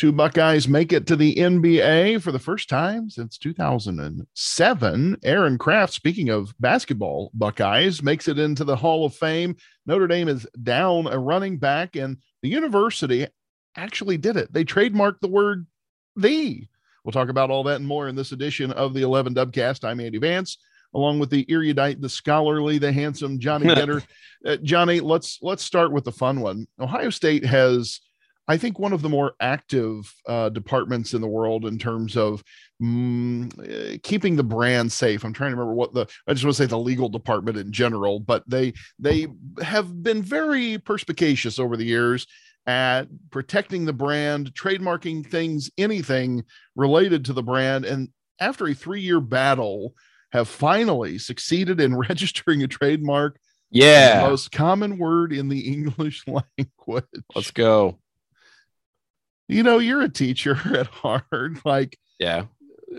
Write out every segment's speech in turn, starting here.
Two Buckeyes make it to the NBA for the first time since 2007. Aaron Craft, speaking of basketball Buckeyes, makes it into the Hall of Fame. Notre Dame is down a running back, and the university actually did it. They trademarked the word the. We'll talk about all that and more in this edition of the 11 Dubcast. I'm Andy Vance, along with the erudite, the scholarly, the handsome Johnny Ginter. uh, Johnny, let's let's start with the fun one. Ohio State has I think one of the more active uh, departments in the world in terms of mm, keeping the brand safe. I'm trying to remember what the I just want to say the legal department in general, but they they have been very perspicacious over the years at protecting the brand, trademarking things, anything related to the brand, and after a three year battle, have finally succeeded in registering a trademark. Yeah, most common word in the English language. Let's go you know, you're a teacher at heart. Like, yeah.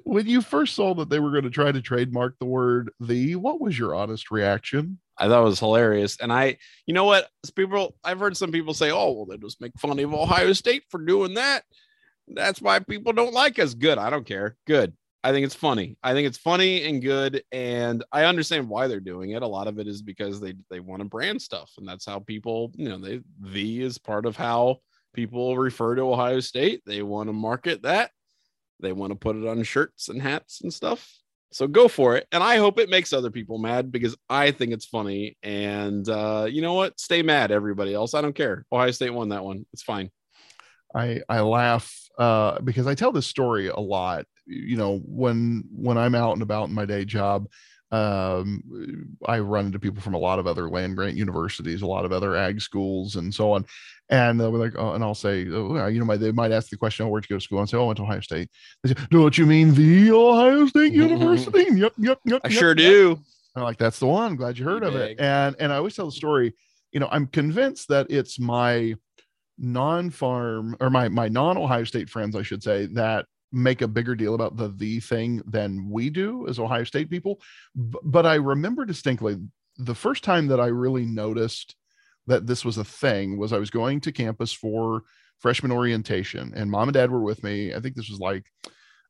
When you first saw that they were going to try to trademark the word the, what was your honest reaction? I thought it was hilarious. And I, you know what? People, I've heard some people say, oh, well, they just make fun of Ohio State for doing that. That's why people don't like us. Good. I don't care. Good. I think it's funny. I think it's funny and good, and I understand why they're doing it. A lot of it is because they they want to brand stuff, and that's how people, you know, they the is part of how people refer to Ohio State. They want to market that. They want to put it on shirts and hats and stuff. So go for it. And I hope it makes other people mad because I think it's funny. And uh, you know what? Stay mad, everybody else. I don't care. Ohio State won that one. It's fine. I I laugh uh, because I tell this story a lot. You know, when when I'm out and about in my day job, um, I run into people from a lot of other land grant universities, a lot of other ag schools, and so on. And they'll be like, oh, and I'll say, oh, you know, my, they might ask the question, oh, where'd you go to school? And say, oh, I went to Ohio State. They say, don't you mean the Ohio State University? yep, yep, yep. I yep, sure yep. do. I'm like, that's the one. Glad you heard of it. And and I always tell the story. You know, I'm convinced that it's my non-farm or my my non-Ohio State friends, I should say, that make a bigger deal about the the thing than we do as Ohio State people. B- but I remember distinctly the first time that I really noticed that this was a thing was I was going to campus for freshman orientation and mom and dad were with me. I think this was like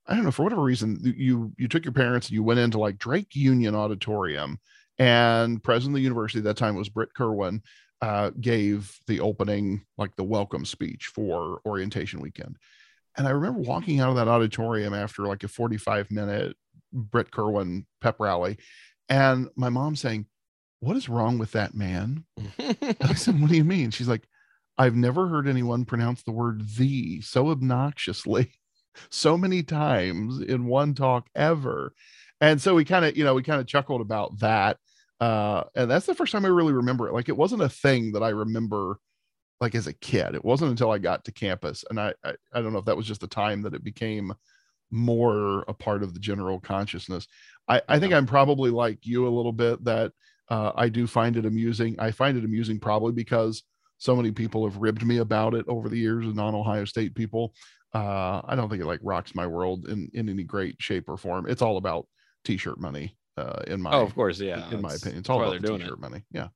I don't know for whatever reason you you took your parents and you went into like Drake Union Auditorium and president of the university at that time was Brit Kirwan uh, gave the opening like the welcome speech for orientation weekend and I remember walking out of that auditorium after like a 45 minute Brit Kirwan pep rally, and my mom saying, What is wrong with that man? I said, What do you mean? She's like, I've never heard anyone pronounce the word the so obnoxiously so many times in one talk ever. And so we kind of, you know, we kind of chuckled about that. Uh, and that's the first time I really remember it. Like it wasn't a thing that I remember like as a kid. It wasn't until I got to campus, and I, I I, don't know if that was just the time that it became more a part of the general consciousness. I, I think I'm probably like you a little bit that uh, I do find it amusing. I find it amusing probably because so many people have ribbed me about it over the years, non-Ohio State people. Uh, I don't think it like rocks my world in in any great shape or form. It's all about t-shirt money. Uh, in my oh, of course, yeah. In my opinion, it's all about the t-shirt it. money. Yeah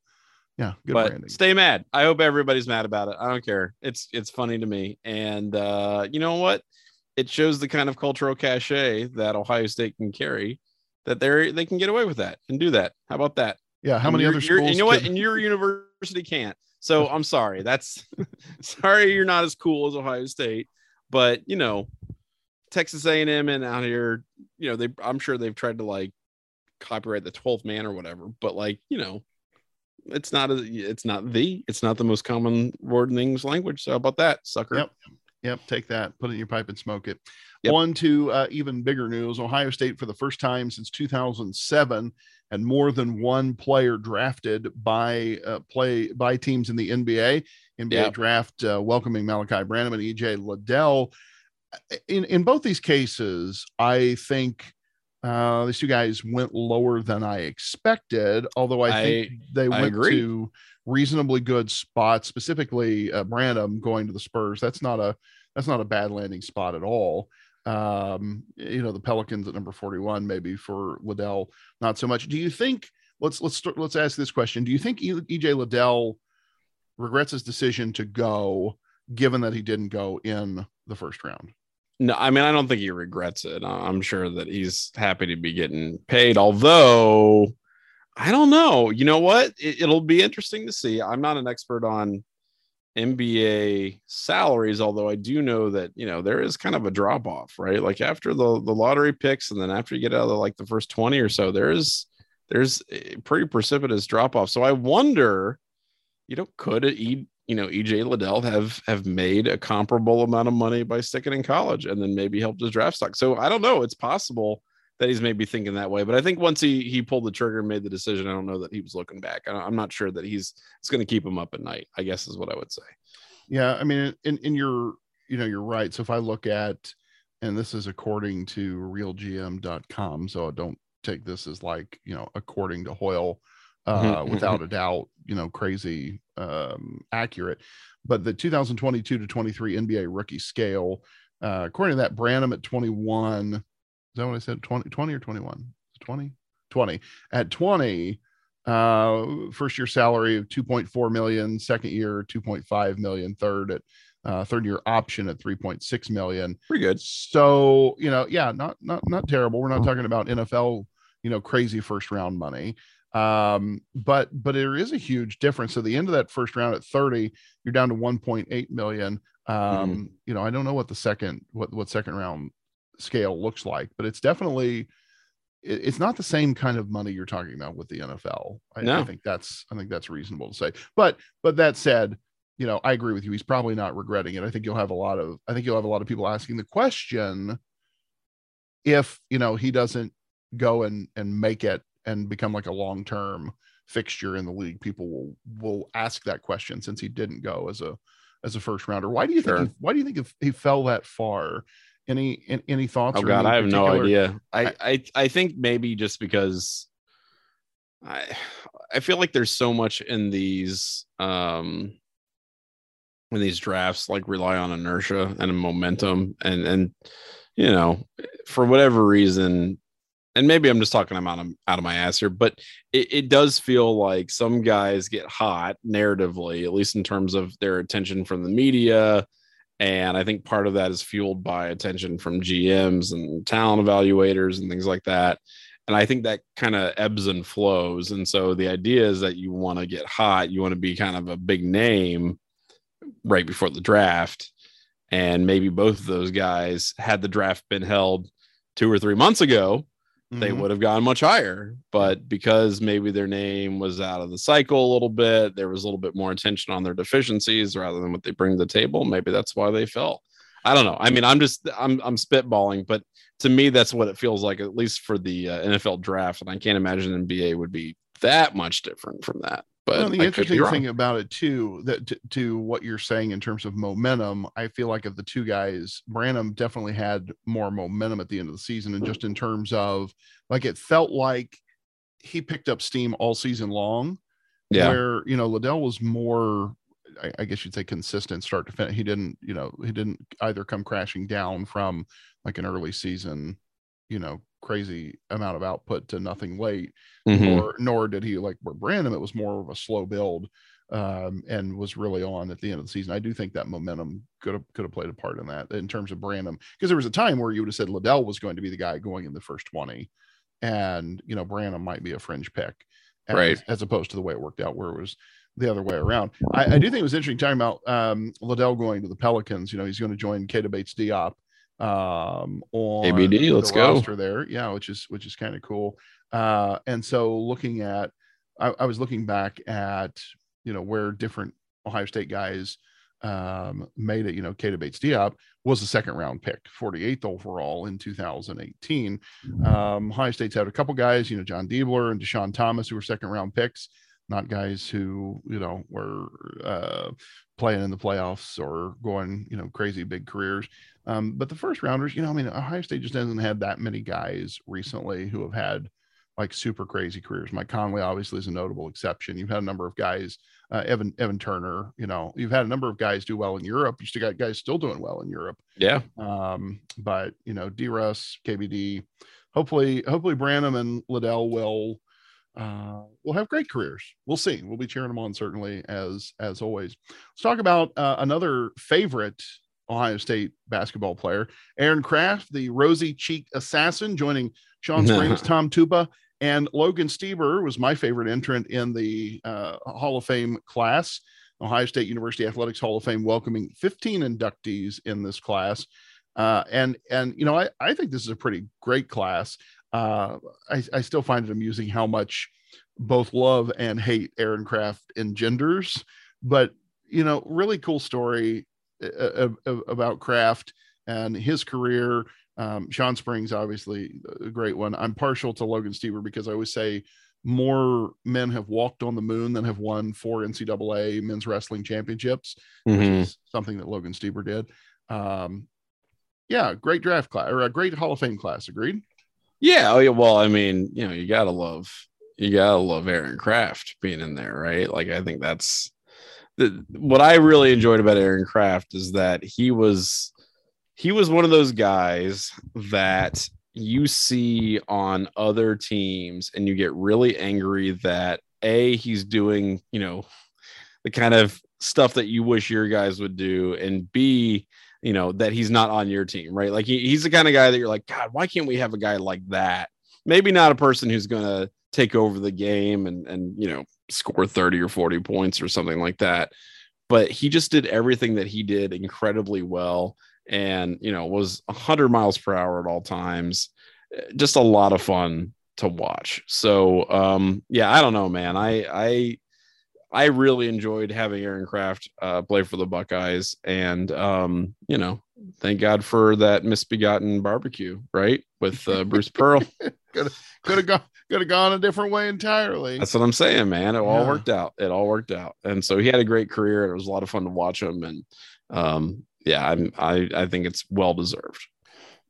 yeah good but branding. stay mad. I hope everybody's mad about it. I don't care. It's it's funny to me. And uh you know what? It shows the kind of cultural cachet that ohio state can carry that they're they can get away with that and do that. How about that? Yeah how and many other schools you know what? and your university can't. So i'm sorry. That's sorry you're not as cool as ohio state but you know texas a&m and out here you know they i'm sure they've tried to like copyright the 12th man or whatever but like you know it's not a, it's not the it's not the most common word in English language. So how about that, sucker? Yep. Yep, take that, put it in your pipe and smoke it. Yep. On to uh, even bigger news. Ohio State, for the first time since 2007, and more than one player drafted by uh, play by teams in the NBA. NBA yep. draft uh, welcoming Malachi Branham and EJ Liddell. In in both these cases, I think uh, these two guys went lower than I expected, although I think I, they went to reasonably good spots. Specifically, uh, Branham going to the Spurs. That's not a that's not a bad landing spot at all. Um, you know, the Pelicans at number forty one, maybe for Liddell, not so much. Do you think? Let's let's start, let's ask this question. Do you think EJ Liddell regrets his decision to go, given that he didn't go in the first round. No, I mean I don't think he regrets it. I'm sure that he's happy to be getting paid. Although I don't know. You know what? It, will be interesting to see. I'm not an expert on NBA salaries, although I do know that you know there is kind of a drop off, right? Like after the the lottery picks, and then after you get out of like the first 20 or so, there's there's a pretty precipitous drop off. So I wonder, you know, could it you know, EJ Liddell have have made a comparable amount of money by sticking in college and then maybe helped his draft stock. So I don't know. It's possible that he's maybe thinking that way. But I think once he he pulled the trigger and made the decision, I don't know that he was looking back. I'm not sure that he's it's going to keep him up at night. I guess is what I would say. Yeah, I mean, in in your you know you're right. So if I look at and this is according to realgm.com, so don't take this as like you know according to Hoyle uh, mm-hmm. without a doubt, you know, crazy um, accurate. But the 2022 to 23 NBA rookie scale, uh, according to that, Branham at 21. Is that what I said? 20, 20 or 21? 20? 20. At 20, uh, first year salary of 2.4 million, second year 2.5 million, third at uh, third year option at 3.6 million. Pretty good. So, you know, yeah, not not not terrible. We're not talking about NFL, you know, crazy first round money. Um, but but there is a huge difference. So the end of that first round at 30, you're down to 1.8 million. Um, mm-hmm. you know, I don't know what the second what what second round scale looks like, but it's definitely it, it's not the same kind of money you're talking about with the NFL. I, no. I think that's I think that's reasonable to say. But but that said, you know, I agree with you. He's probably not regretting it. I think you'll have a lot of I think you'll have a lot of people asking the question if you know he doesn't go and and make it and become like a long term fixture in the league, people will will ask that question since he didn't go as a as a first rounder. Why do you sure. think he, why do you think if he fell that far? Any any thoughts? Oh God, I have no idea. I, I I think maybe just because I I feel like there's so much in these um in these drafts like rely on inertia and momentum and and you know for whatever reason and maybe I'm just talking I'm out of, out of my ass here, but it, it, does feel like some guys get hot narratively, at least in terms of their attention from the media. And I think part of that is fueled by attention from GMs and talent evaluators and things like that. And I think that kind of ebbs and flows. And so the idea is that you want to get hot, you want to be kind of a big name right before the draft. And maybe both of those guys, had the draft been held two or three months ago, they mm-hmm. would have gone much higher. But because maybe their name was out of the cycle a little bit, there was a little bit more attention on their deficiencies rather than what they bring to the table. Maybe that's why they fell. I don't know. I mean, I'm just I'm I'm spitballing, but to me, that's what it feels like, at least for the uh, NFL draft. And I can't imagine NBA would be that much different from that. But well, the I interesting thing about it too, that to, to, what you're saying in terms of momentum, I feel like of the two guys, Branham definitely had more momentum at the end of the season, and mm-hmm. just in terms of like it felt like he picked up steam all season long. Yeah. Where you know Liddell was more, I, I guess you'd say, consistent start to finish. He didn't, you know, he didn't either come crashing down from like an early season, you know, crazy amount of output to nothing late, mm-hmm. nor nor did he like where Branham. It was more of a slow build, um, and was really on at the end of the season. I do think that momentum could have could have played a part in that in terms of Branham, because there was a time where you would have said Liddell was going to be the guy going in the first twenty, and you know Branham might be a fringe pick, as, right? As opposed to the way it worked out, where it was the other way around. I, I do think it was interesting talking about um, Liddell going to the Pelicans. You know, he's going to join Keita Bates Diop um on ABD, let's go there. Yeah, which is which is kind of cool. Uh, and so looking at, I, I, was looking back at you know where different Ohio State guys um, made it. You know, Keita Bates Diop was the second round pick, 48th overall in 2018. Um, Ohio State's had a couple guys, you know, John Diebler and Deshaun Thomas, who were second round picks not guys who you know were uh, playing in the playoffs or going you know crazy big careers. Um, but the first rounders, you know, I mean, Ohio State just hasn't had that many guys recently who have had like super crazy careers. Mike Conley obviously is a notable exception. You've had a number of guys, uh, Evan Evan Turner. You know, you've had a number of guys do well in Europe. You still got guys still doing well in Europe. Yeah. Um, but you know, D. Russ, KBD. Hopefully, hopefully Branham and Liddell will uh, will have great careers. We'll see. We'll be cheering them on certainly as as always. Let's talk about uh, another favorite Ohio State basketball player. Aaron Craft, the rosy cheek assassin, joining Shawn Springs, Tom Tupa, and Logan Stieber was my favorite entrant in the uh, Hall of Fame class. Ohio State University Athletics Hall of Fame welcoming 15 inductees in this class. Uh, and and you know I, I think this is a pretty great class. Uh, I, I still find it amusing how much both love and hate Aaron Craft engenders, but you know really cool story uh, uh, about Craft and his career. Um, Shawn Springs, obviously a great one. I'm partial to Logan Stieber because I always say more men have walked on the moon than have won four NCAA men's wrestling championships, mm-hmm. which is something that Logan Stieber did. Um, yeah, great draft class or a great Hall of Fame class. Agreed. Yeah. Oh yeah. Well, I mean, you know, you gotta love you gotta love Aaron Craft being in there, right? Like, I think that's the, what I really enjoyed about Aaron Craft is that he was he was one of those guys that you see on other teams and you get really angry that a he's doing you know the kind of stuff that you wish your guys would do and b you know that he's not on your team right? Like he, he's the kind of guy that you're like god why can't we have a guy like that? Maybe not a person who's going to take over the game and and you know score 30 or 40 points or something like that. But he just did everything that he did incredibly well and you know was 100 miles per hour at all times. Just a lot of fun to watch. So um yeah i don't know man. I i i really enjoyed having aaron craft uh, play for the buckeyes and um you know thank god for that misbegotten barbecue right with uh, bruce pearl could have gone could have gone a different way entirely that's what i'm saying man it yeah. all worked out it all worked out and so he had a great career and it was a lot of fun to watch him and um yeah, I'm, I I think it's well deserved.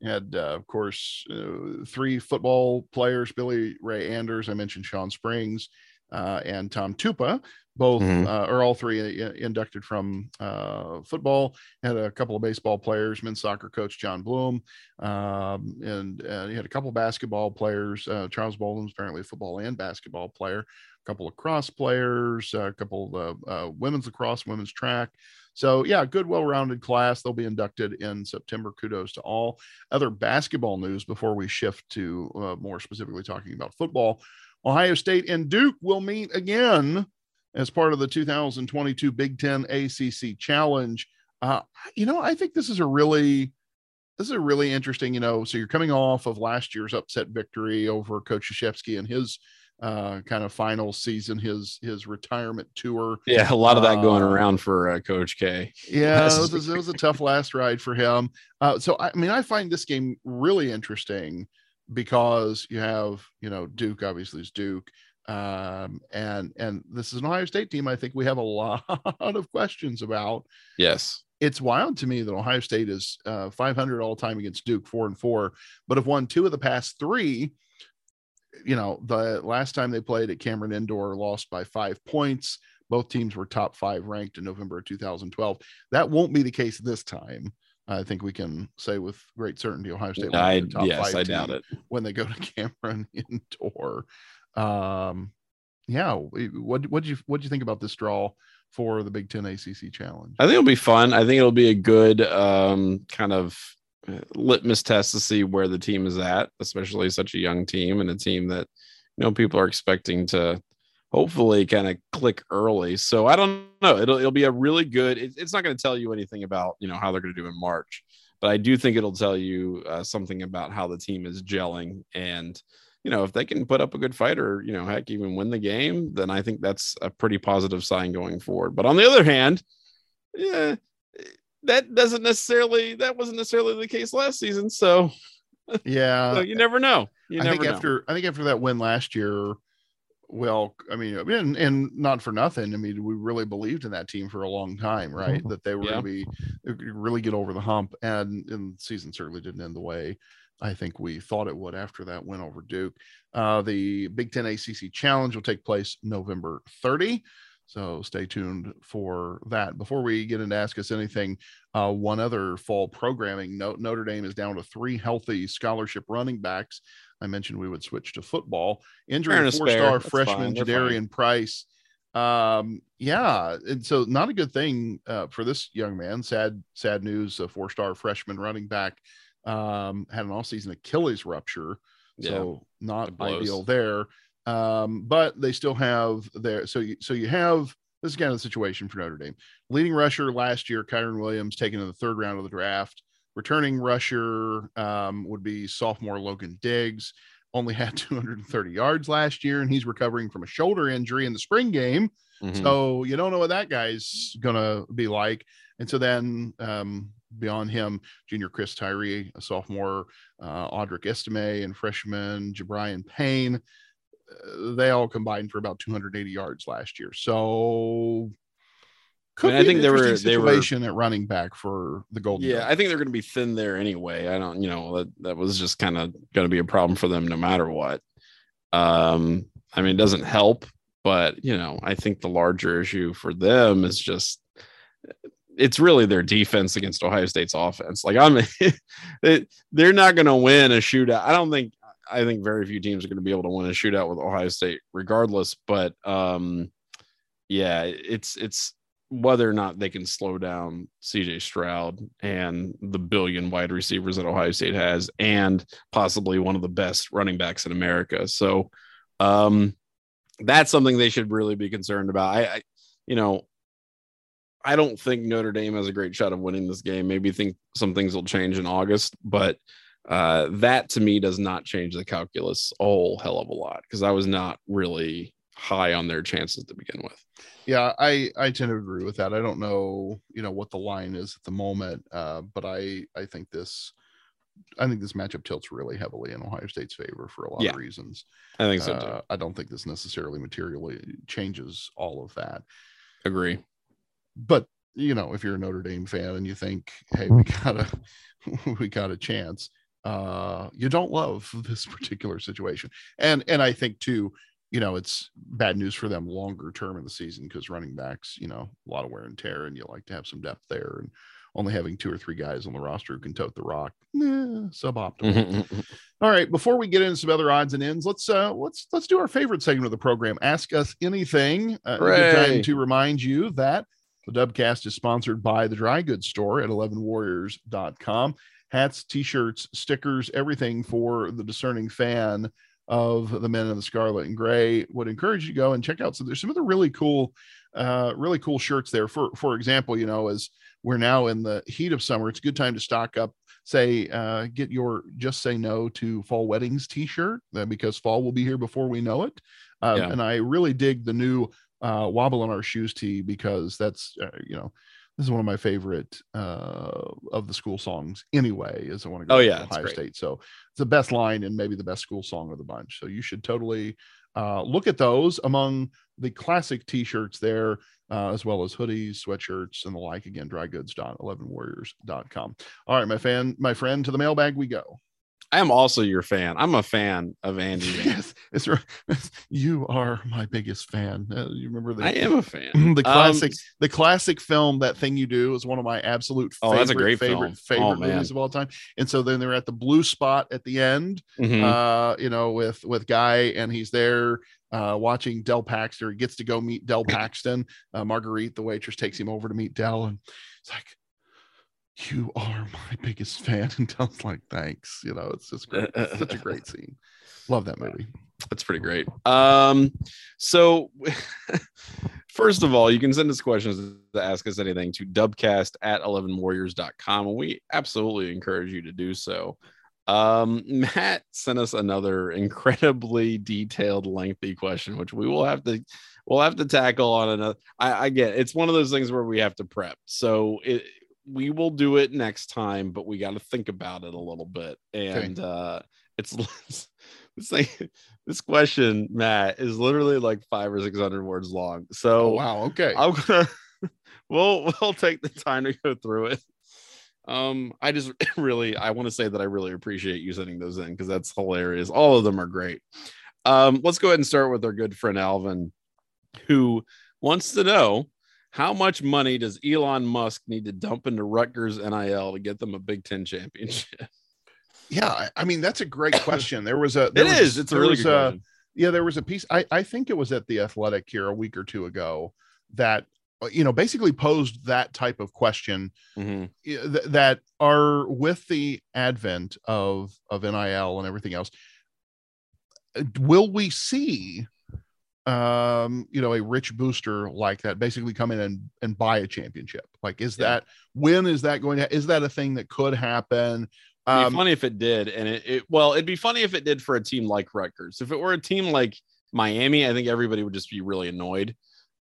Had uh, of course uh, three football players: Billy Ray Anders, I mentioned Shawn Springs, uh, and Tom Tupa. Both mm-hmm. Uh, or all three uh, inducted from uh, football. Had a couple of baseball players, men's soccer coach John Bluem, um, and he had a couple of basketball players. Charles Bolden's apparently a football and basketball player. A couple of cross players, a couple of women's lacrosse, women's track. So, yeah, good, well rounded class. They'll be inducted in September. Kudos to all. Other basketball news before we shift to uh, more specifically talking about football Ohio State and Duke will meet again as part of the 2022 Big Ten ACC Challenge. Uh, you know, I think this is a really this is a really interesting, you know, so you're coming off of last year's upset victory over Coach Krzyzewski and his uh, kind of final season, his his retirement tour. Yeah, a lot of that going uh, around for uh, Coach K. Yeah, it was, it was, a tough last ride for him. Uh, so I mean, I find this game really interesting because you have you know Duke obviously is Duke, um, and and this is an Ohio State team. I think we have a lot of questions about. Yes, it's wild to me that Ohio State is uh, 500 all time against Duke, four and four, but have won two of the past three you know, the last time they played at Cameron Indoor lost by five points. Both teams were top five ranked in November of 2012. That won't be the case this time. I think we can say with great certainty Ohio State. I, yes, I doubt it when they go to Cameron Indoor. Um, yeah, what what do you what do you think about this draw for the Big Ten ACC Challenge? I think it'll be fun. I think it'll be a good um, kind of litmus test to see where the team is at, especially such a young team and a team that you know people are expecting to hopefully kind of click early. So I don't know. It'll it'll be a really good. It, it's not going to tell you anything about you know how they're going to do in March, but I do think it'll tell you uh, something about how the team is gelling and. You know, if they can put up a good fight or, you know, heck, even win the game, then I think that's a pretty positive sign going forward. But on the other hand, yeah, that doesn't necessarily that wasn't necessarily the case last season. So yeah, so you never know. You I never think know. after I think after that win last year, well, I mean, and, and not for nothing. I mean, we really believed in that team for a long time, right? Mm-hmm. That they were yeah. going to be really get over the hump, and, and the season certainly didn't end the way I think we thought it would after that win over Duke. Uh, the Big Ten ACC Challenge will take place November 30. So stay tuned for that. Before we get into Ask Us Anything, uh, one other fall programming note Notre Dame is down to three healthy scholarship running backs. I mentioned we would switch to football. Injury four star freshman Jadarian Price um, yeah, and so not a good thing uh, for this young man. Sad, sad news. A four-star freshman running back um, had an all-season Achilles rupture, so yeah, not ideal there. Um, but they still have their so you so you have this is kind of the situation for Notre Dame. Leading rusher last year, Kyren Williams, taken in the third round of the draft. Returning rusher um, would be sophomore Logan Diggs only had 230 yards last year, and he's recovering from a shoulder injury in the spring game. Mm-hmm. So you don't know what that guy's gonna be like. And so then um, beyond him, junior Chris Tyree, a sophomore, uh, Audric Estime, and freshman Gi'Bran Payne, uh, they all combined for about 280 yards last year. So could I, mean, I think there were situation they were, at running back for the Golden. Yeah, I think they're going to be thin there anyway. I don't, you know, that that was just kind of going to be a problem for them no matter what. Um, I mean, it doesn't help, but you know, I think the larger issue for them is just it's really their defense against Ohio State's offense. Like I'm, it, they're not going to win a shootout. I don't think. I think very few teams are going to be able to win a shootout with Ohio State, regardless. But um, yeah, it's it's whether or not they can slow down CJ Stroud and the billion wide receivers that Ohio State has, and possibly one of the best running backs in America. So um, that's something they should really be concerned about. I, I, you know, I don't think Notre Dame has a great shot of winning this game. Maybe think some things will change in August, but uh, that to me does not change the calculus a whole hell of a lot because I was not really high on their chances to begin with. Yeah, I I tend to agree with that. I don't know, you know, what the line is at the moment, uh, but I I think this I think this matchup tilts really heavily in Ohio State's favor for a lot yeah, of reasons. I think so. Uh, I don't think this necessarily materially changes all of that. Agree. But you know, if you're a Notre Dame fan and you think, hey, we got a we got a chance, uh, you don't love this particular situation. And and I think too, you know, it's bad news for them longer term in the season because running backs, you know, a lot of wear and tear, and you like to have some depth there. And only having two or three guys on the roster who can tote the rock, eh, suboptimal. All right, before we get into some other odds and ends, let's uh let's let's do our favorite segment of the program. Ask us anything. Uh, time to remind you that the Dubcast is sponsored by the Dry Goods Store at 11warriors.com. Hats, t-shirts, stickers, everything for the discerning fan of the men in the scarlet and gray would encourage you to go and check out so there's some of the really cool uh really cool shirts there for for example you know as we're now in the heat of summer it's a good time to stock up say uh get your just say no to fall weddings t-shirt uh, because fall will be here before we know it uh, yeah. and i really dig the new uh wobble on our shoes tee because that's uh, you know this is one of my favorite uh, of the school songs anyway is i want to go oh yeah ohio state. So it's the best line and maybe the best school song of the bunch. So you should totally uh, look at those among the classic t-shirts there uh, as well as hoodies sweatshirts and the like. Again drygoods.11warriors.com all right my fan my friend to the mailbag we go I am also your fan. I'm a fan of Andy. yes, it's right. You are my biggest fan. Uh, you remember the? I am a fan. The classic, um, the classic film that thing you do is one of my absolute oh, favorite, that's a great favorite, favorite oh, movies of all time. And so then they're at the blue spot at the end, mm-hmm. uh, you know, with with Guy, and he's there uh, watching Del Paxton. He gets to go meet Del Paxton. Uh, Marguerite, the waitress, takes him over to meet Del, and it's like you are my biggest fan and Del's like thanks you know it's just great it's such a great scene. Love that movie. That's pretty great. Um so first of all you can send us questions to ask us anything to dubcast at 11warriors.com and we absolutely encourage you to do so. Um matt sent us another incredibly detailed lengthy question which we will have to we'll have to tackle on another i, I get it's one of those things where we have to prep. So it we will do it next time, but we got to think about it a little bit. And okay. uh, it's this thing, this question, Matt, is literally like five or six hundred words long. So oh, wow, okay, I'm gonna we'll we'll take the time to go through it. Um, I just really I want to say that I really appreciate you sending those in because that's hilarious. All of them are great. Um, let's go ahead and start with our good friend Alvin, who wants to know how much money does Elon Musk need to dump into Rutgers NIL to get them a Big Ten championship? Yeah, I mean that's a great question. There was a there it was, is. It's a really good a, question. Yeah, there was a piece. I I think it was at the Athletic here a week or two ago that uh, you know basically posed that type of question Mhm. th- that are with the advent of of NIL and everything else uh, will we see um you know a rich booster like that basically come in and and buy a championship like is Yeah. that when is that going to is that a thing that could happen It'd be um funny if it did, and it, it well, it'd be funny if it did for a team like Rutgers. If it were a team like Miami, I think everybody would just be really annoyed.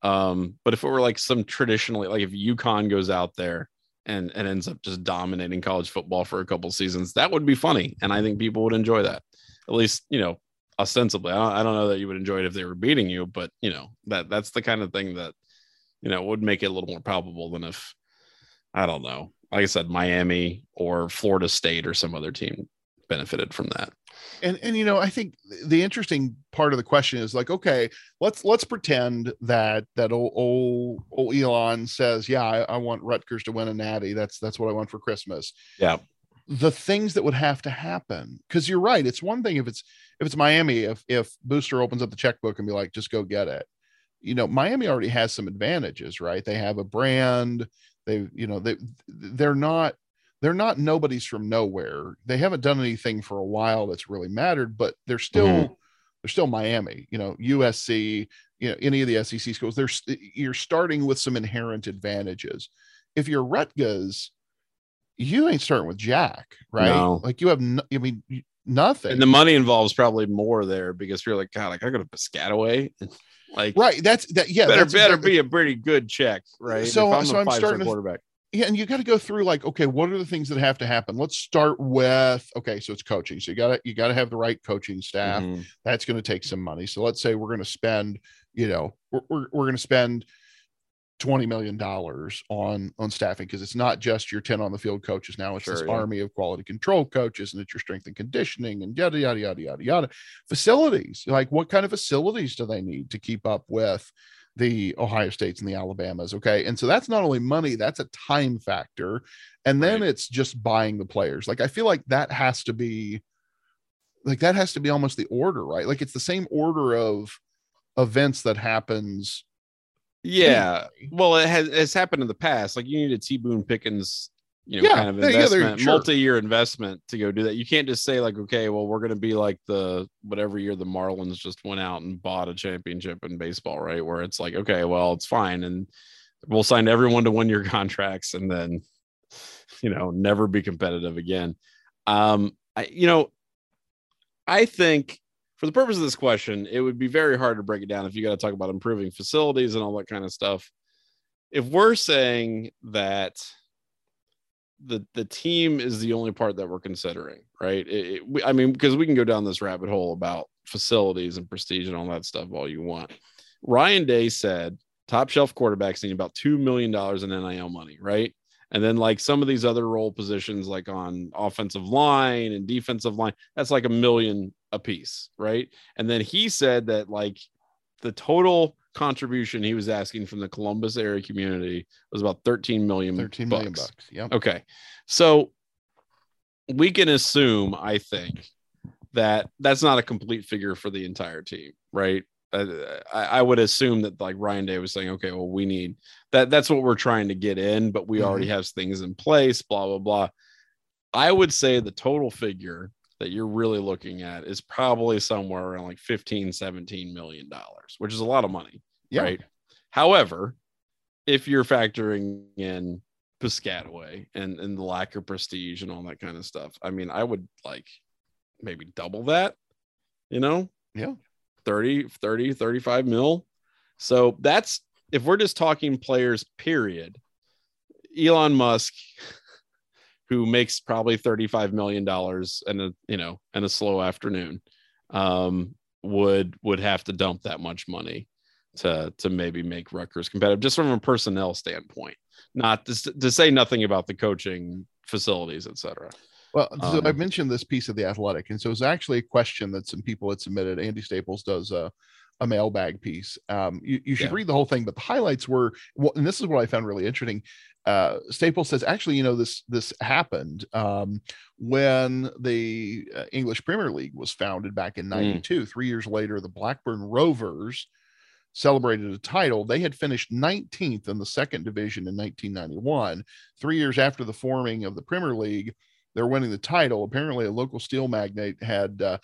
Um, but if it were like some traditionally, like if UConn goes out there and and ends up just dominating college football for a couple seasons, that would be funny, and I think people would enjoy that. At least, you know, ostensibly. I don't, I don't know that you would enjoy it if they were beating you, but you know that that's the kind of thing that you know would make it a little more palpable than if I don't know. Like I said, Miami or Florida State or some other team benefited from that. and and you know i think the interesting part of the question is like okay let's let's pretend that that old old, old elon says yeah I, I want rutgers to win a natty that's that's what i want for christmas Yeah. The things that would have to happen. Because you're right it's one thing if it's if it's miami if if booster opens up the checkbook and be like just go get it. You know miami already has some advantages right? They have a brand they you know they they're not they're not nobodies from nowhere. They haven't done anything for a while that's really mattered but they're still Mhm. they're still miami you know usc you know any of the sec schools there's you're starting with some inherent advantages. If you're rutgers you ain't starting with jack right No. like you have no, i mean nothing And the money involves probably more there because you're like, God, like I go to Piscataway. Like right that's that yeah better better exactly- be a pretty good check, right? So- if I'm so I'm starting to- quarterback. yeah and you got to go through like okay what are the things that have to happen let's start with okay so it's coaching so you got to you got to have the right coaching staff Mhm. that's going to take some money so let's say we're going to spend you know we're, we're, we're going to spend 20 million dollars on on staffing because it's not just your 10 on the field coaches now it's this yeah. army of quality control coaches and it's your strength and conditioning and yada yada yada yada yada facilities like what kind of facilities do they need to keep up with the ohio states and the alabamas okay and so that's not only money that's a time factor and then Right. it's just buying the players like i feel like that has to be like that has to be almost the order right like it's the same order of events that happens Yeah. Well, it has it's happened in the past. Like you need a T Boone Pickens, you know, Yeah, kind of investment, sure. multi-year investment to go do that. You can't just say like, okay, well, we're gonna be like the whatever year the Marlins just went out and bought a championship in baseball, right? Where it's like, okay, well, it's fine, and we'll sign everyone to one-year contracts, and then you know, never be competitive again. Um, I you know, I think for the purpose of this question, it would be very hard to break it down if you got to talk about improving facilities and all that kind of stuff. If we're saying that the the team is the only part that we're considering, right? It, it- we, I mean, because we can go down this rabbit hole about facilities and prestige and all that stuff all you want. Ryan Day said top shelf quarterbacks need about two million dollars in NIL money, right? And then like some of these other role positions, like on offensive line and defensive line, that's like a million a piece, right? And then he said that like the total contribution he was asking from the Columbus area community was about 13 million 13 million bucks yeah Okay. So we can assume, I think, that that's not a complete figure for the entire team, right? Uh, I, I would assume that like Ryan Day was saying, okay, well, we need that. That's what we're trying to get in, but we already have things in place, blah, blah, blah. I would say the total figure that you're really looking at is probably somewhere around like 15, 17 million dollars, which is a lot of money yeah right? However, if you're factoring in Piscataway and, and the lack of prestige and all that kind of stuff, I mean, I would like maybe double that, you know? Yeah. 30, 30, 35 mil. So that's if we're just talking players, period. Elon Musk, who makes probably $35 million in a you know in a slow afternoon, um, would would have to dump that much money to to maybe make Rutgers competitive, just from a personnel standpoint. Not to, to say nothing about the coaching facilities, et cetera. Well, so Um, I mentioned this piece of the athletic, and so it's actually a question that some people had submitted. Andy Staples does a, a mailbag piece. Um, you, you should Yeah. read the whole thing, but the highlights were, well, and this is what I found really interesting. Uh, Staples says, actually, you know, this this happened um, when the uh, English Premier League was founded back in '92. Three years later, the Blackburn Rovers celebrated a title. They had finished 19th in the second division in 1991. Three years after the forming of the Premier League, they're winning the title. Apparently, a local steel magnate had uh,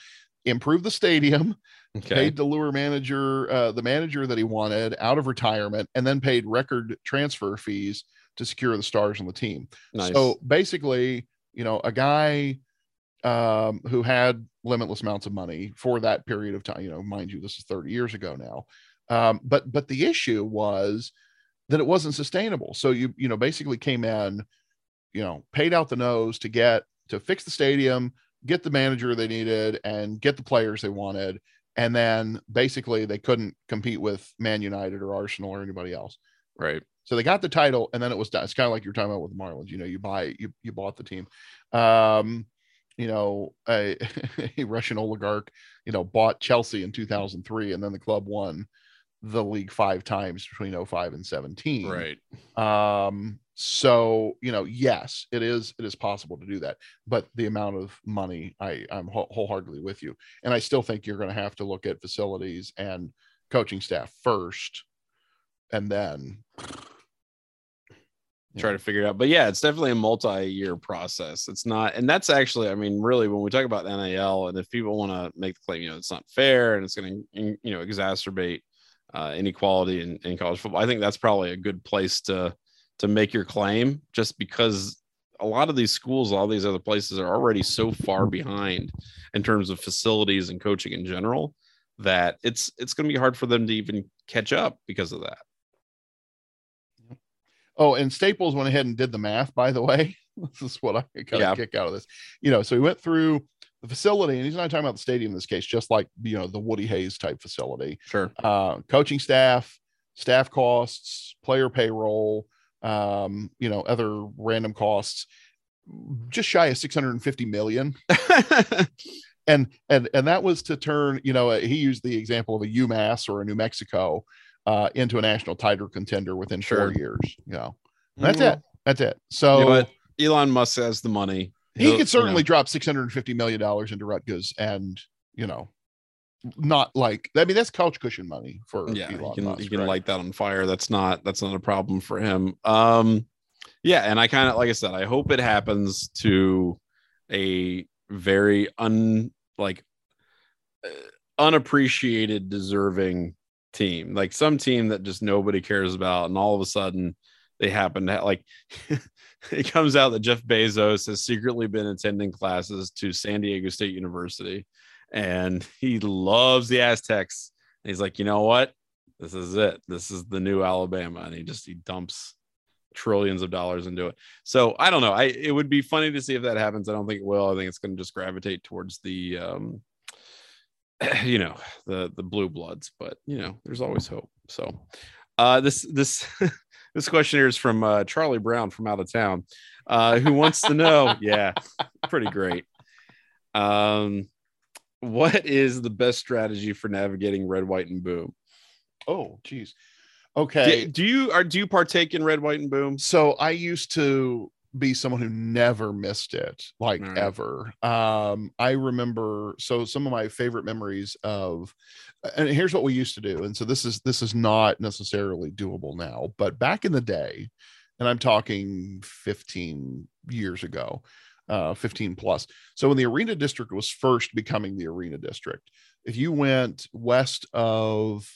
improved the stadium, Okay. paid the lure manager uh, the manager that he wanted out of retirement, and then paid record transfer fees to secure the stars on the team. Nice. So basically, you know, a guy um, who had limitless amounts of money for that period of time, you know, mind you, this is 30 years ago now. Um, but but the issue was that it wasn't sustainable. So you you know basically came in, you know, paid out the nose to get to fix the stadium, get the manager they needed, and get the players they wanted. And then basically they couldn't compete with Man United or Arsenal or anybody else. right. So they got the title, and then it was done. It's kind of like you're talking about with the Marlins. You know, you buy you you bought the team. Um, you know, a, a Russian oligarch, you know, bought Chelsea in 2003, and then the club won the league five times between 05 and 17. Right. Um, so you know, yes, it is it is possible to do that, but the amount of money, I I'm wholeheartedly with you, and I still think you're going to have to look at facilities and coaching staff first, and then try to figure it out. But yeah, it's definitely a multi-year process. It's not, and that's actually, I mean, really, when we talk about NIL, and if people want to make the claim, you know, it's not fair and it's going to, you know, exacerbate uh, inequality in, in college football, I think that's probably a good place to to make your claim, just because a lot of these schools, all these other places, are already so far behind in terms of facilities and coaching in general that it's it's going to be hard for them to even catch up because of that. Oh, and Staples went ahead and did the math, by the way. This is what I got Yeah. a kick out of this. You know, so he went through the facility, and he's not talking about the stadium in this case, just like you know, the Woody Hayes type facility. Sure. Uh, coaching staff, staff costs, player payroll, um, you know, other random costs, just shy of 650 million. and and and that was to turn you know he used the example of a UMass or a New Mexico uh, into a national title contender within Sure. four years. You know, that's Well, it. That's it. So You know? Elon Musk has the money. he He'll- could certainly you know, drop six hundred and fifty million dollars into Rutgers, and you know, not like I mean that's couch cushion money for yeah, Elon you can Musk, you can right? light that on fire. That's not that's not a problem for him. Um, yeah, and I kind of like I said, I hope it happens to a very un like uh, unappreciated, deserving team, like some team that just nobody cares about, and all of a sudden they happen to like. it comes out that Jeff Bezos has secretly been attending classes to San Diego State University, and he loves the Aztecs. And he's like, you know what? This is it. This is the new Alabama, and he just he dumps trillions of dollars into it. So I don't know. I it would be funny to see if that happens. I don't think it will. I think it's going to just gravitate towards the um, you know, the the blue bloods. But you know, there's always hope. So uh, this this this question here is from uh, Charlie Brown from out of town, uh, who wants to know. yeah, pretty great. Um, what is the best strategy for navigating red, white, and boom? Oh, geez. Okay. do you are do you partake in red, white, and boom? So I used to be someone who never missed it, like right. ever. Um, I remember so some of my favorite memories of and here's what we used to do. And so this is this is not necessarily doable now, but back in the day, and I'm talking 15 years ago, uh, 15 plus. So when the arena district was first becoming the arena district, if you went west of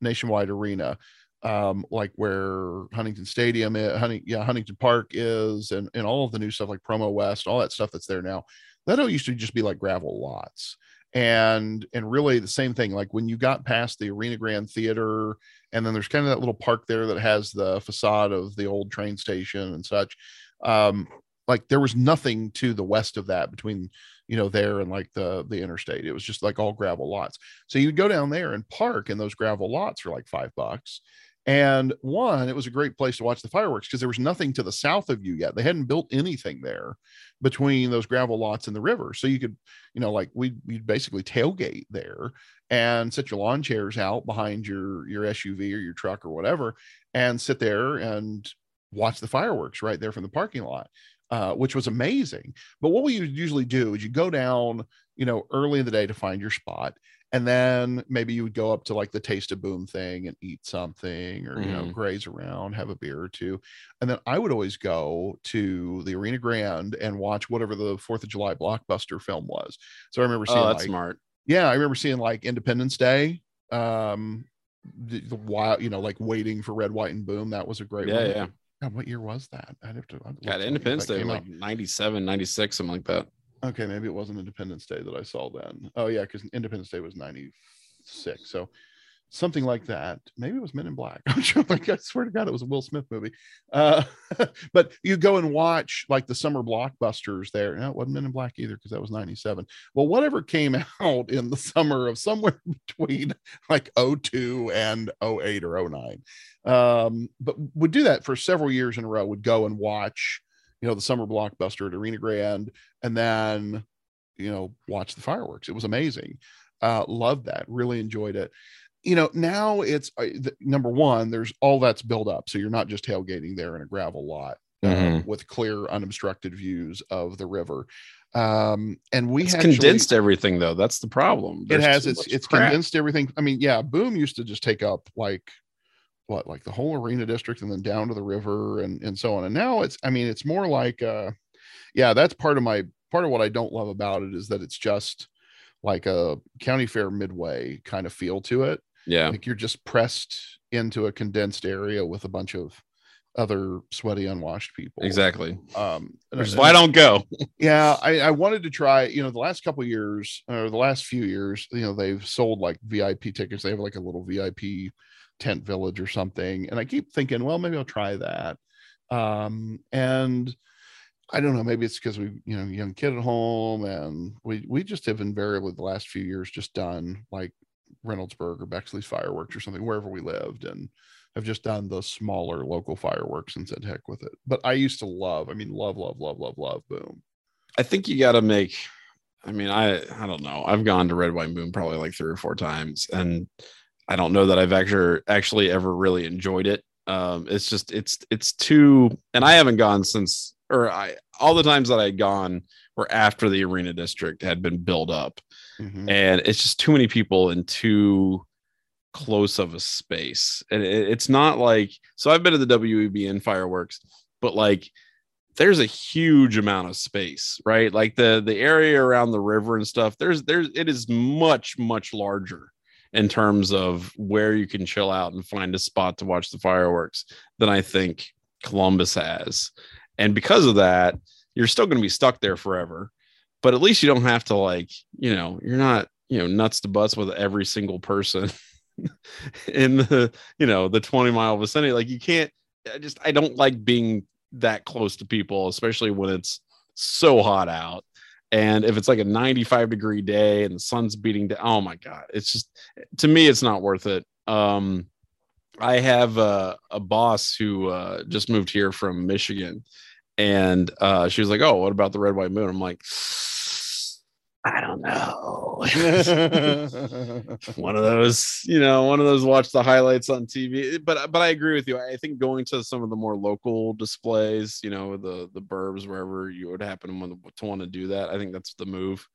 Nationwide Arena, um, like where Huntington Stadium, is, Hunting, yeah, Huntington Park is, and and all of the new stuff like Promo West, all that stuff that's there now. That all used to just be like gravel lots, and and really the same thing. Like when you got past the Arena Grand Theater, and then there's kind of that little park there that has the facade of the old train station and such. Um, like there was nothing to the west of that between you know there and like the the interstate. It was just like all gravel lots. So you'd go down there and park in those gravel lots for like five bucks And one, it was a great place to watch the fireworks because there was nothing to the south of you yet. They hadn't built anything there between those gravel lots and the river. So you could, you know, like we we'd basically tailgate there and set your lawn chairs out behind your your SUV or your truck or whatever and sit there and watch the fireworks right there from the parking lot. Uh, which was amazing. But what we usually do is you go down, you know, early in the day to find your spot and then maybe you would go up to like the taste of boom thing and eat something or mm-hmm. you know mm-hmm. graze around have a beer or two and then i would always go to the arena grand and watch whatever the fourth of july blockbuster film was so i remember seeing oh, that's like, smart yeah i remember seeing like independence day um the, the while you know like waiting for red white and boom that was a great yeah one. yeah God, what year was that? I'd have to. I'd Independence Day, like 97, 96, something like that. Okay, maybe it wasn't Independence Day that I saw then. Oh yeah, because Independence Day was ninety six. So something like that. Maybe it was Men in Black. I'm I swear to God, it was a Will Smith movie. Uh, but you go and watch like the summer blockbusters there. No, it wasn't Men in Black either because that was '97. Well, whatever came out in the summer of somewhere between like 02 and 08 or 09. Um, but would do that for several years in a row. Would go and watch you know, the summer blockbuster at Arena Grand, and then, you know, watch the fireworks. It was amazing. Uh, loved that. Really enjoyed it. You know, now it's uh, the, number one. There's all that's built up, so you're not just tailgating there in a gravel lot uh, mm-hmm. with clear, unobstructed views of the river. Um, and we actually, condensed everything though. That's the problem. There's it has. It's it's crap. condensed everything. I mean, yeah, Boom used to just take up like what like the whole arena district and then down to the river and and so on and now it's i mean it's more like uh yeah that's part of my part of what i don't love about it is that it's just like a county fair midway kind of feel to it yeah. Like you're just pressed into a condensed area with a bunch of other sweaty unwashed people. Exactly. Um which is why i don't go? Yeah I, I wanted to try you know the last couple years or the last few years you know they've sold like vip tickets. They have like a little vip tent village or something. And i keep thinking well maybe i'll try that. Um and i don't know maybe it's because we you know young kid at home and we we just have invariably the last few years just done like reynoldsburg or bexley's fireworks or something wherever we lived and have just done the smaller local fireworks and said heck with it. But i used to love i mean love love love love love boom. I think you got to make i mean i i don't know. I've gone to red white boom probably like three or four times and I don't know that I've actually actually ever really enjoyed it. Um, it's just it's it's too, and I haven't gone since, or I all the times that I'd gone were after the arena district had been built up, mm-hmm. and it's just too many people in too close of a space, and it, it's not like so. I've been to the WEBN fireworks, but like there's a huge amount of space right like the the area around the river and stuff there's there's it is much much larger in terms of where you can chill out and find a spot to watch the fireworks than I think Columbus has. And because of that, you're still going to be stuck there forever. But at least you don't have to like, you know, you're not, you know, nuts to butts with every single person in the, you know, the 20 mile vicinity. Like you can't I just I don't like being that close to people, especially when it's so hot out and if it's like a 95 degree day and the sun's beating down, oh my God, it's just, to me, it's not worth it. Um, I have a, a boss who uh, just moved here from Michigan and uh, she was like, Oh, what about the red, white boom? I'm like, I don't know. one of those, you know, one of those watch the highlights on TV. But but I agree with you. I think going to some of the more local displays, you know, the the burbs wherever you would happen to want to, do that. I think that's the move,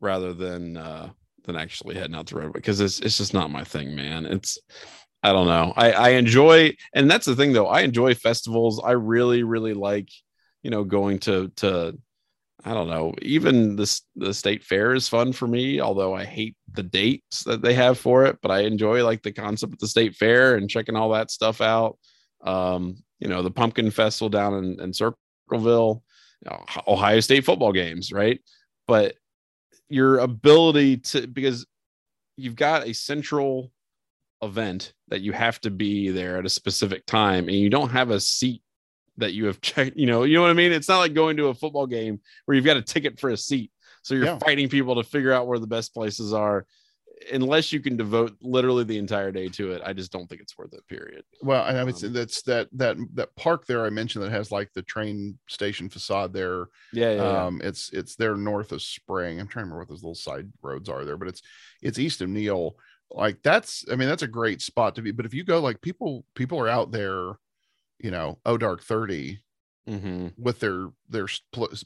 rather than uh than actually heading out to Redwood because it's it's just not my thing, man. It's I don't know. I I enjoy, and that's the thing though. I enjoy festivals. I really really like, you know, going to to I don't know. Even this the state fair is fun for me, although I hate the dates that they have for it. But I enjoy like the concept of the state fair and checking all that stuff out. Um, you know, the pumpkin festival down in, in Circleville, you know, Ohio State football games, right? But your ability to because you've got a central event that you have to be there at a specific time and you don't have a seat that you have checked, you know, you know what I mean? It's not like going to a football game where you've got a ticket for a seat. So you're yeah. fighting people to figure out where the best places are. unless you can devote literally the entire day to it, I just don't think it's worth it. Period. Well, and I would say that's that that that park there I mentioned that has like the train station facade there. Yeah, yeah, um, it's it's there north of Spring. I'm trying to remember what those little side roads are there, but it's it's east of Neil. Like that's I mean that's a great spot to be. But if you go like people people are out there, you know, oh dark thirty mm-hmm. with their their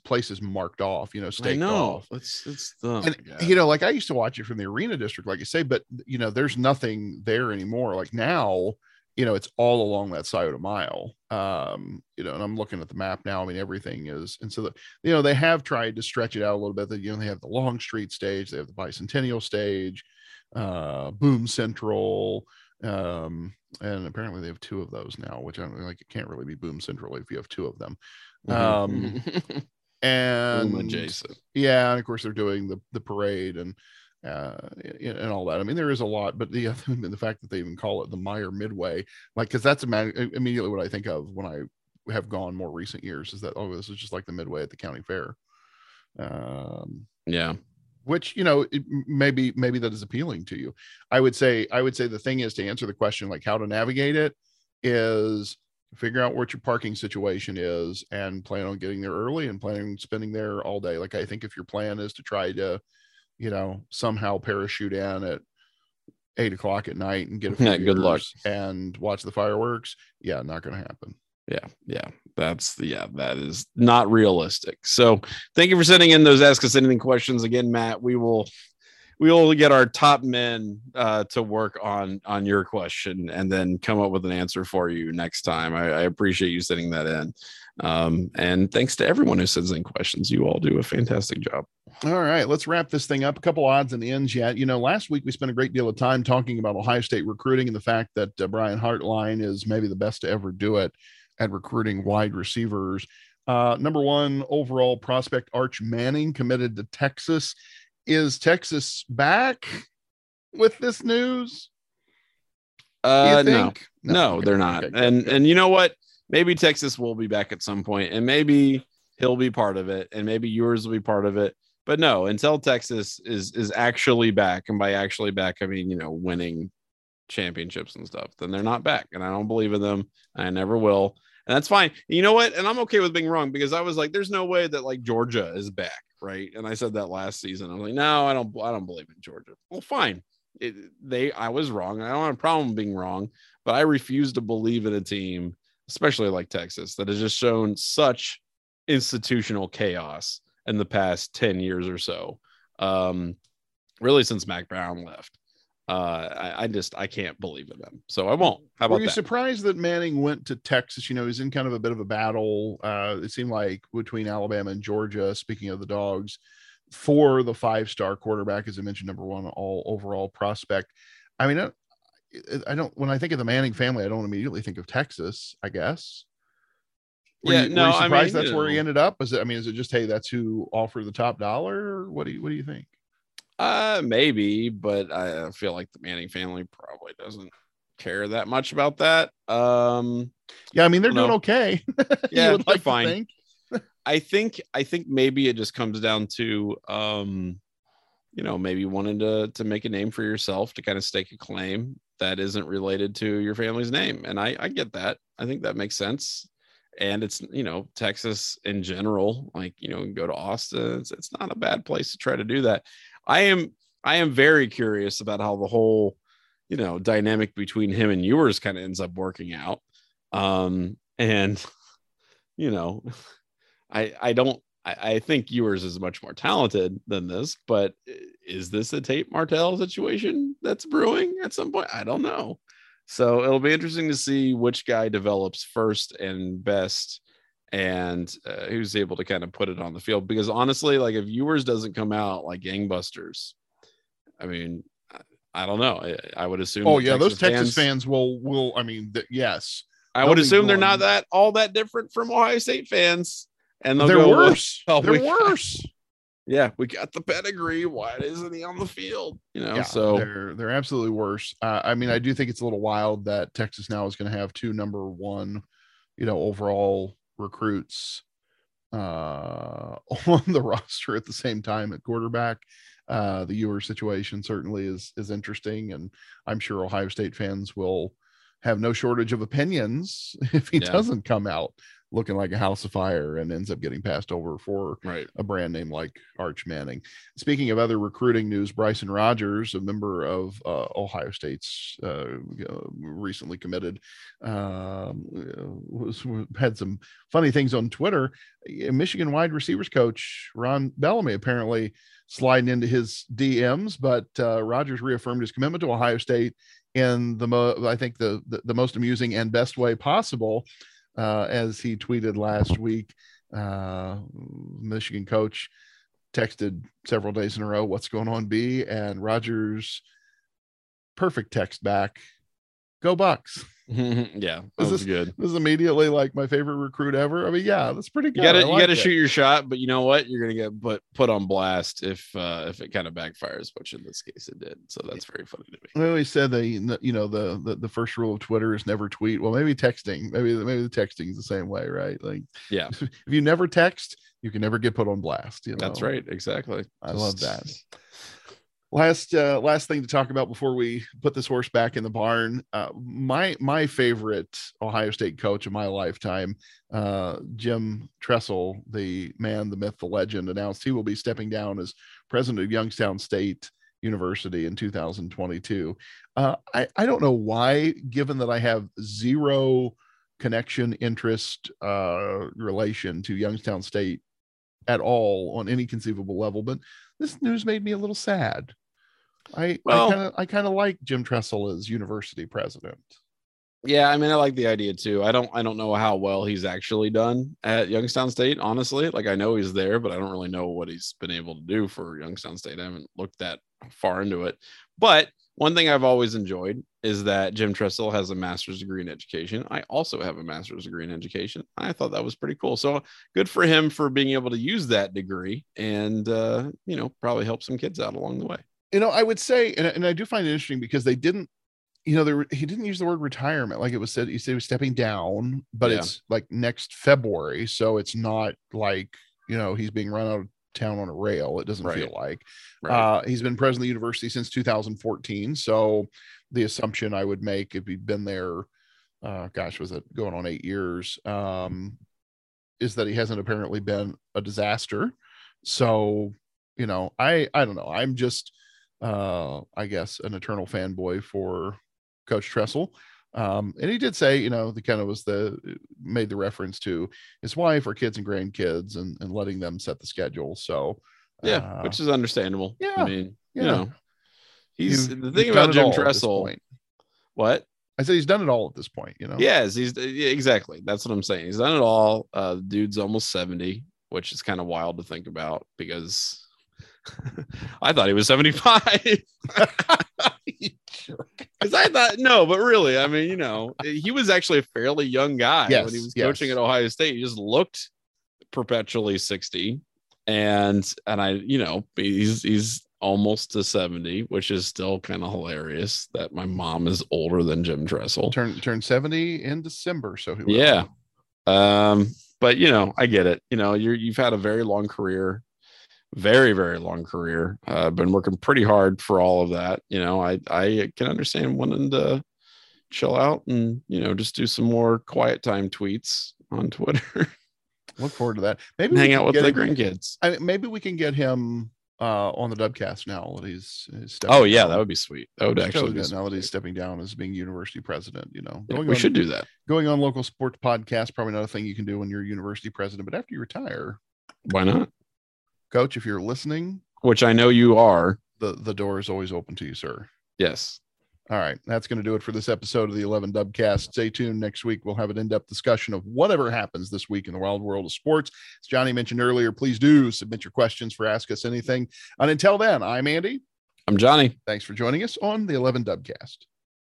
places marked off, you know, staked I know. off. It's it's the and you know, like I used to watch it from the arena district, like you say, but you know, there's nothing there anymore. Like now, you know, it's all along that Scioto mile. Um, you know, and I'm looking at the map now. I mean, everything is, and so the, you know, they have tried to stretch it out a little bit. That you know, they have the Long Street stage, they have the Bicentennial stage, uh, Boom Central, um, and apparently they have two of those now, which I don't like. It can't really be Boom Central if you have two of them. Um, and Boom adjacent. Yeah, and of course they're doing the the parade and uh, and all that. I mean, there is a lot, but the the fact that they even call it the Meijer Midway, like, because that's immediately what I think of when I have gone more recent years is that oh, this is just like the Midway at the county fair. Um, yeah, which you know maybe maybe that is appealing to you. I would say i would say the thing is to answer the question like how to navigate it is figure out what your parking situation is and plan on getting there early and planning on spending there all day. Like i think if your plan is to try to you know somehow parachute in at eight o'clock at night and get a few yeah, good luck. and watch the fireworks yeah not going to happen yeah yeah that's the yeah that is not realistic. So thank you for sending in those ask us anything questions. Again matt we will we will get our top men uh, to work on on your question and then come up with an answer for you next time. I, I appreciate you sending that in. Um, and thanks to everyone who sends in questions. You all do a fantastic job. All right let's wrap this thing up. A couple odds and ends yet. You know last week we spent a great deal of time talking about ohio state recruiting and the fact that uh, brian hartline is maybe the best to ever do it at recruiting wide receivers. Uh, number one overall prospect, Arch Manning, committed to Texas. Is Texas back with this news? Uh, no, no, no, they're not. Okay, and and you know what? Maybe Texas will be back at some point, and maybe he'll be part of it, and maybe Ewers will be part of it. But no, until Texas is is actually back, and by actually back, I mean you know winning championships and stuff, then they're not back. And I don't believe in them. I never will and that's fine. You know what? And I'm okay with being wrong because I was like, there's no way that like Georgia is back, right? And I said that last season. I'm like, no, I don't, I don't believe in Georgia. Well, fine. It, they, I was wrong. I don't have a problem being wrong, but I refuse to believe in a team, especially like Texas, that has just shown such institutional chaos in the past 10 years or so. Um, really since Mack Brown left uh, I, I, just I can't believe in them, so I won't. How about Were you that? surprised that Manning went to Texas? You know, he's in kind of a bit of a battle. Uh, it seemed like between Alabama and Georgia. Speaking of the dogs, for the five-star quarterback, as I mentioned, number one all overall prospect. I mean, I, I don't. When I think of the Manning family, I don't immediately think of Texas. I guess. Were yeah, you, no, surprised I mean, that's where know. he ended up? Is it? I mean, is it just hey, that's who offered the top dollar? What do you What do you think? Uh, maybe, but I feel like the Manning family probably doesn't care that much about that. Um, yeah, I mean they're doing know. okay. yeah, they're like fine. Think. I think I think maybe it just comes down to um, you know, maybe wanting to to make a name for yourself to kind of stake a claim that isn't related to your family's name, and I I get that. I think that makes sense. And it's you know Texas in general, like you know, go to Austin. It's, it's not a bad place to try to do that. I am I am very curious about how the whole you know dynamic between him and Ewers kind of ends up working out. Um, and you know, I I don't I, I think Ewers is much more talented than this, but is this a Tate Martell situation that's brewing at some point? I don't know. So it'll be interesting to see which guy develops first and best and uh, who's able to kind of put it on the field. Because honestly, like if Ewers doesn't come out like gangbusters, I mean, I, I don't know. I, I, would assume. Oh yeah, Texas those Texas fans, fans, will will. I mean, th- yes. I would assume they're not that all that different from Ohio State fans, and they're go, worse. Well, they're worse. Got, yeah, we got the pedigree. Why isn't he on the field? You know, yeah, so they're they're absolutely worse. Uh, I mean, I do think it's a little wild that Texas now is going to have two number one, you know, overall recruits uh, on the roster at the same time at quarterback. Uh, the Ewer situation certainly is is interesting, and I'm sure Ohio State fans will have no shortage of opinions if he yeah. doesn't come out looking like a house of fire and ends up getting passed over for right. a brand name like Arch Manning. Speaking of other recruiting news, Bryson Rogers, a member of uh, Ohio State's uh, recently committed, um, was, had some funny things on Twitter. Michigan wide receivers coach Ron Bellamy apparently sliding into his DMs, but uh, Rogers reaffirmed his commitment to Ohio State in the mo- I think the, the the most amusing and best way possible uh, as he tweeted last week. Uh, Michigan coach texted several days in a row, "What's going on, B?" And Rogers, perfect text back, "Go Bucks." yeah, this is good. This is immediately like my favorite recruit ever. I mean, yeah, that's pretty good. You gotta like you gotta shoot your shot, but you know what? You're gonna get put put on blast if uh if it kind of backfires, which in this case it did. So that's very funny to me. I always said that you know the, the the first rule of Twitter is never tweet. Well, maybe texting, maybe maybe the texting is the same way, right? Like, yeah, if you never text, you can never get put on blast. You know, that's right. Exactly. I love that last uh, last thing to talk about before we put this horse back in the barn uh, my my favorite ohio state coach of my lifetime uh, jim tressel the man the myth the legend announced he will be stepping down as president of youngstown state university in 2022 uh, I, I don't know why given that i have zero connection interest uh, relation to youngstown state at all on any conceivable level but this news made me a little sad. I well, I kind of like Jim Tressel as university president. Yeah, I mean, I like the idea too. I don't I don't know how well he's actually done at Youngstown State, honestly. Like I know he's there, but I don't really know what he's been able to do for Youngstown State. I haven't looked that far into it. But one thing I've always enjoyed is that Jim Tressel has a master's degree in education. I also have a master's degree in education. I thought that was pretty cool. So good for him for being able to use that degree and, uh, you know, probably help some kids out along the way. You know, I would say, and, and I do find it interesting because they didn't, you know, there he didn't use the word retirement like it was said. He said he was stepping down, but yeah. it's like next February, so it's not like you know he's being run out of town on a rail. It doesn't right. feel like. Right. Uh, he's been president of the university since 2014. So the assumption I would make if he'd been there, uh, gosh, was it going on eight years? Um, is that he hasn't apparently been a disaster. So, you know, I I don't know. I'm just uh I guess an eternal fanboy for Coach Tressel. Um, and he did say, you know, the kind of was the made the reference to his wife or kids and grandkids and, and letting them set the schedule. So yeah, uh, which is understandable. Yeah. I mean, yeah. you know, he's You've, the thing about Jim Tressel. What? I said he's done it all at this point, you know. Yes, he's yeah, exactly. That's what I'm saying. He's done it all. Uh, dude's almost 70, which is kind of wild to think about because I thought he was 75. Because I thought, no, but really, I mean, you know, he was actually a fairly young guy yes, when he was yes. coaching at Ohio State. He just looked perpetually 60. And and I, you know, he's he's almost to 70, which is still kind of hilarious that my mom is older than Jim Tressel. Turn turned 70 in December. So yeah. Um, but you know, I get it. You know, you're you've had a very long career very very long career uh, been working pretty hard for all of that you know i i can understand wanting to chill out and you know just do some more quiet time tweets on twitter look forward to that maybe hang out with the grandkids I maybe we can get him uh on the dubcast now that he's, he's oh yeah down. that would be sweet that would actually be now that he's stepping down as being university president you know yeah, we on, should do that going on local sports podcast probably not a thing you can do when you're university president but after you retire why not Coach, if you're listening, which I know you are, the, the door is always open to you, sir. Yes. All right. That's going to do it for this episode of the 11 Dubcast. Stay tuned. Next week, we'll have an in depth discussion of whatever happens this week in the wild world of sports. As Johnny mentioned earlier, please do submit your questions for Ask Us Anything. And until then, I'm Andy. I'm Johnny. Thanks for joining us on the 11 Dubcast.